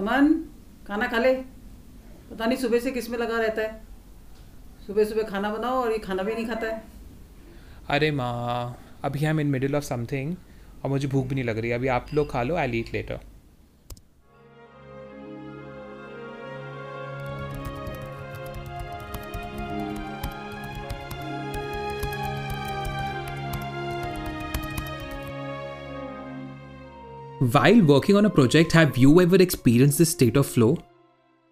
नमन खाना खा ले। पता नहीं सुबह से किसमें लगा रहता है। सुबह सुबह खाना बनाओ और ये खाना भी नहीं खाता है। अरे माँ, अभी am in middle of something और मुझे भूख भी नहीं लग रही। अभी आप लोग खा लो I'll eat later While working on a project, have you ever experienced this state of flow?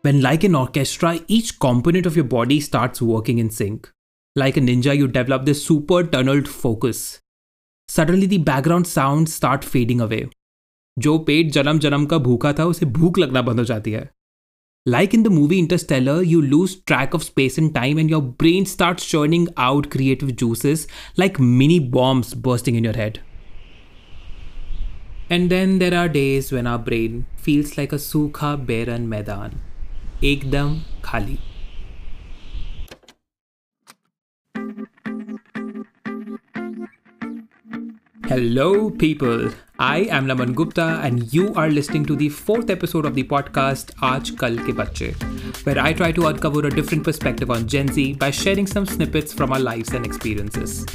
When, like an orchestra, each component of your body starts working in sync. Like a ninja, you develop this super tunneled focus. Suddenly, the background sounds start fading away. जो पेट जन्म जन्म का भूखा था उसे भूख लगना बंद हो जाती है Like in the movie Interstellar, you lose track of space and time, and your brain starts churning out creative juices like mini bombs bursting in your head. And then there are days when our brain feels like a sukha barren medan, ekdam khali. Hello, people. I am Naman Gupta, and you are listening to the fourth episode of the podcast Aaj Kal Ke Bacche, where I try to uncover a different perspective on Gen Z by sharing some snippets from our lives and experiences.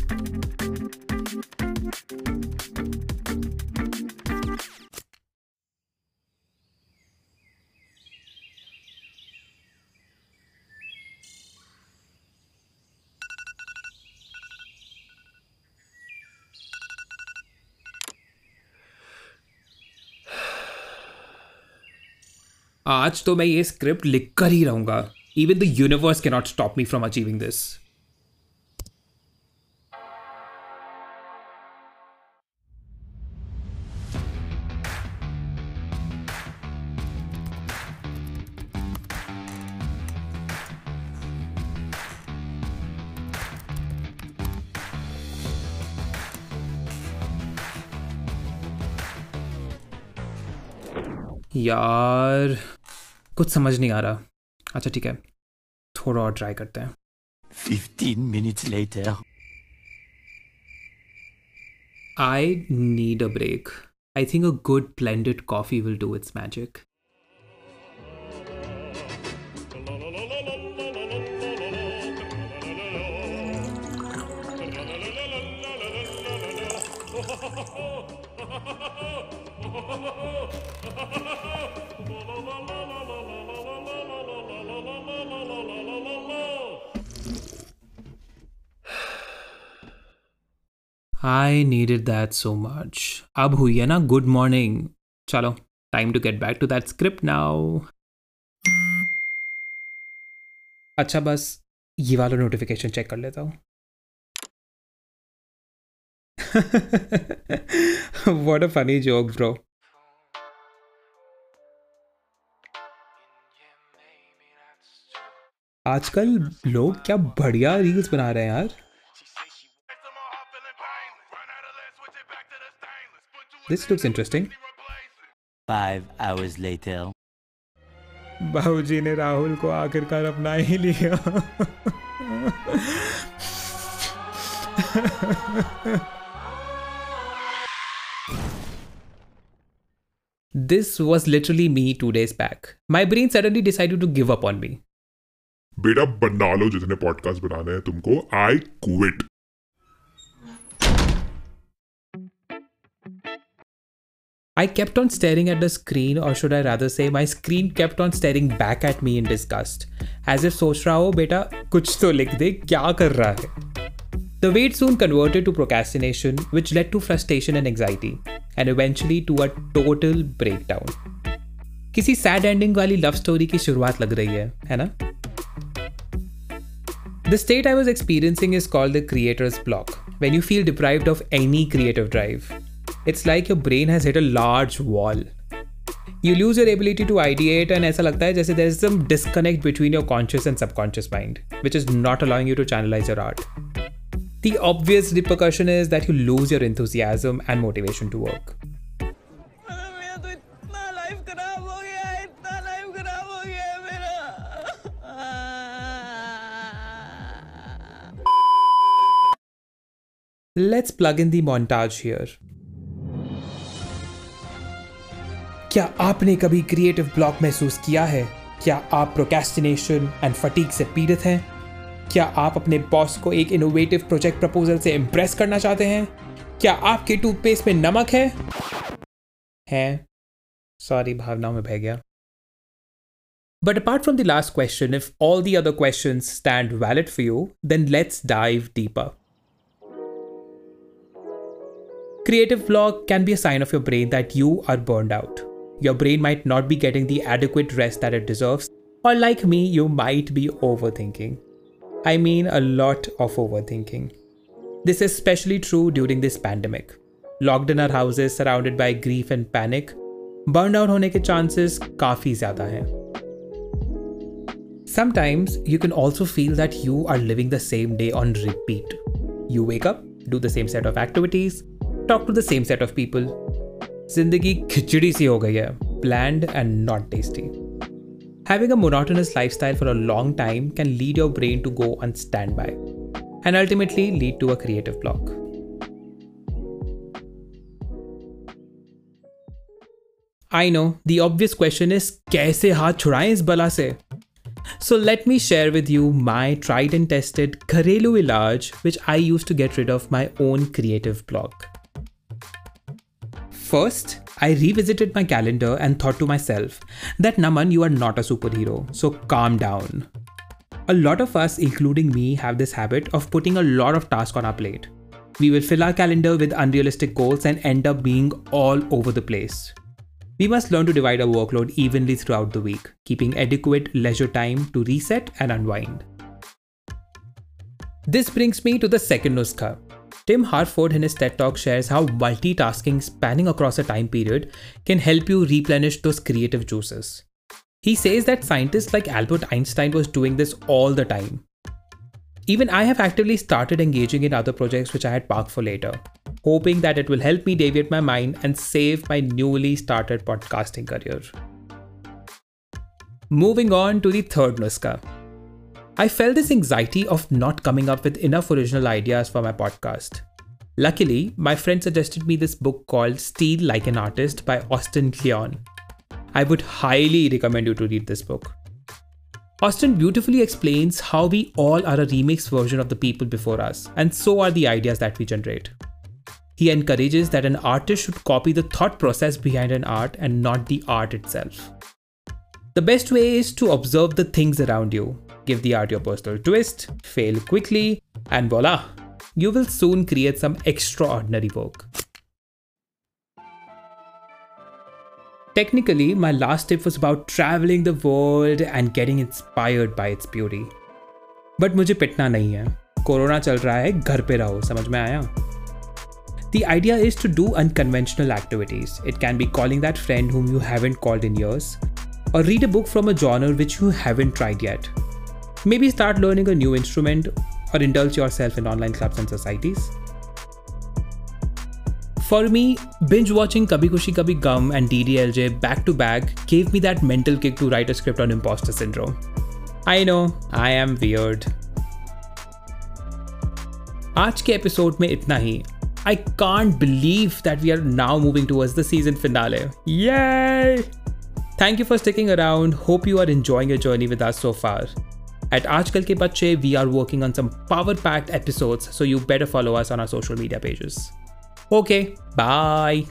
आज तो मैं ये script लिख कर ही रहूँगा। Even the universe can not stop me from achieving this यार कुछ समझ नहीं आ रहा। अच्छा ठीक है। थोड़ा और ट्राई करते हैं। 15 लेट है I need a break I think a good blended coffee will do its magic I needed that so much अब हुई है ना गुड मॉर्निंग चलो time to get back to that script now अच्छा बस ये वाला नोटिफिकेशन चेक कर लेता हूँ What a funny joke, bro. आजकल लोग क्या बढ़िया रील्स बना रहे हैं यार this looks interesting Five hours later. बाबूजी ने राहुल को आखिरकार अपना ही लिया This was literally me two days back. My brain suddenly decided to give up on me. बेटा बना लो जितने पॉडकास्ट बनाने हैं तुमको I quit I kept on staring at the screen, or should I rather say, my screen kept on staring back at me in disgust, as if सोच रहा हो बेटा कुछ तो लिख दे क्या कर रहा है The wait soon converted to procrastination, which led to frustration and anxiety, and eventually to a total breakdown. किसी सैड एंडिंग वाली लव स्टोरी की शुरुआत लग रही है है ना The state I was experiencing is called the creator's block, when you feel deprived of any creative drive. It's like your brain has hit a large wall. You lose your ability to ideate, and ऐसा लगता है जैसे there is some disconnect between your conscious and subconscious mind, which is not allowing you to channelize your art. The obvious repercussion is that you lose your enthusiasm and motivation to work. मेरा तो इतना life खराब हो गया है इतना life खराब हो गया है मेरा Let's plug in the montage here. क्या आपने कभी क्रिएटिव ब्लॉक महसूस किया है? क्या आप प्रोकेस्टिनेशन एंड फटीक से पीड़ित हैं? क्या आप अपने बॉस को एक इनोवेटिव प्रोजेक्ट प्रपोजल से इम्प्रेस करना चाहते हैं? क्या आपके टूथपेस्ट में नमक है? है? सॉरी भावनाओं में बह गया। But apart from the last question if all the other question stand valid for you then let's dive deeper creative blog can be a sign of your brain that you are burn out Your brain might not be getting the adequate rest that it deserves, or like me, you might be overthinking. I mean, a lot of overthinking. This is especially true during this pandemic. Locked in our houses, surrounded by grief and panic, burned out होने के chances काफ़ी ज़्यादा हैं. Sometimes you can also feel that you are living the same day on repeat. You wake up, do the same set of activities, talk to the same set of people. ज़िंदगी खिचड़ी सी हो गई है planned and not tasty. Having a monotonous lifestyle for a long time can lead your brain to go on standby and ultimately lead to a creative block. I know the obvious question is कैसे हाथ छुड़ाएँ इस बला से so let me share with you my tried and tested Gharelu Ilaj which I used to get rid of my own creative block. First, I revisited my calendar and thought to myself that Naman, you are not a superhero, so calm down. A lot of us, including me, have this habit of putting a lot of tasks on our plate. We will fill our calendar with unrealistic goals and end up being all over the place. We must learn to divide our workload evenly throughout the week, keeping adequate leisure time to reset and unwind. This brings me to the second nuskha. Tim Harford in his TED Talk shares how multitasking spanning across a time period can help you replenish those creative juices. He says that scientists like Albert Einstein was doing this all the time. Even I have actively started engaging in other projects which I had parked for later, hoping that it will help me deviate my mind and save my newly started podcasting career. Moving on to the third nuska. I felt this anxiety of not coming up with enough original ideas for my podcast. Luckily, my friend suggested me this book called Steal Like an Artist by Austin Kleon. I would highly recommend you to read this book. Austin beautifully explains how we all are a remix version of the people before us, and so are the ideas that we generate. He encourages that an artist should copy the thought process behind an art and not the art itself. The best way is to observe the things around you, give the art your personal twist, fail quickly, and voila, you will soon create some extraordinary work. Technically, my last tip was about traveling the world and getting inspired by its beauty. But मुझे पिटना नहीं है corona चल रहा है घर पे रहो समझ में आया The idea is to do unconventional activities. It can be calling that friend whom you haven't called in years, or read a book from a genre which you haven't tried yet. Maybe start learning a new instrument or indulge yourself in online clubs and societies. For me, binge watching Kabhi Khushi Kabhie Gham and DDLJ back to back gave me that mental kick to write a script on imposter syndrome. I know, I am weird. आज के episode में इतना ही I can't believe that we are now moving towards the season finale. Yay! Thank you for sticking around. Hope you are enjoying your journey with us so far. At Aaj Kal Ke Bacche, we are working on some power packed episodes, so you better follow us on our social media pages. Okay, bye.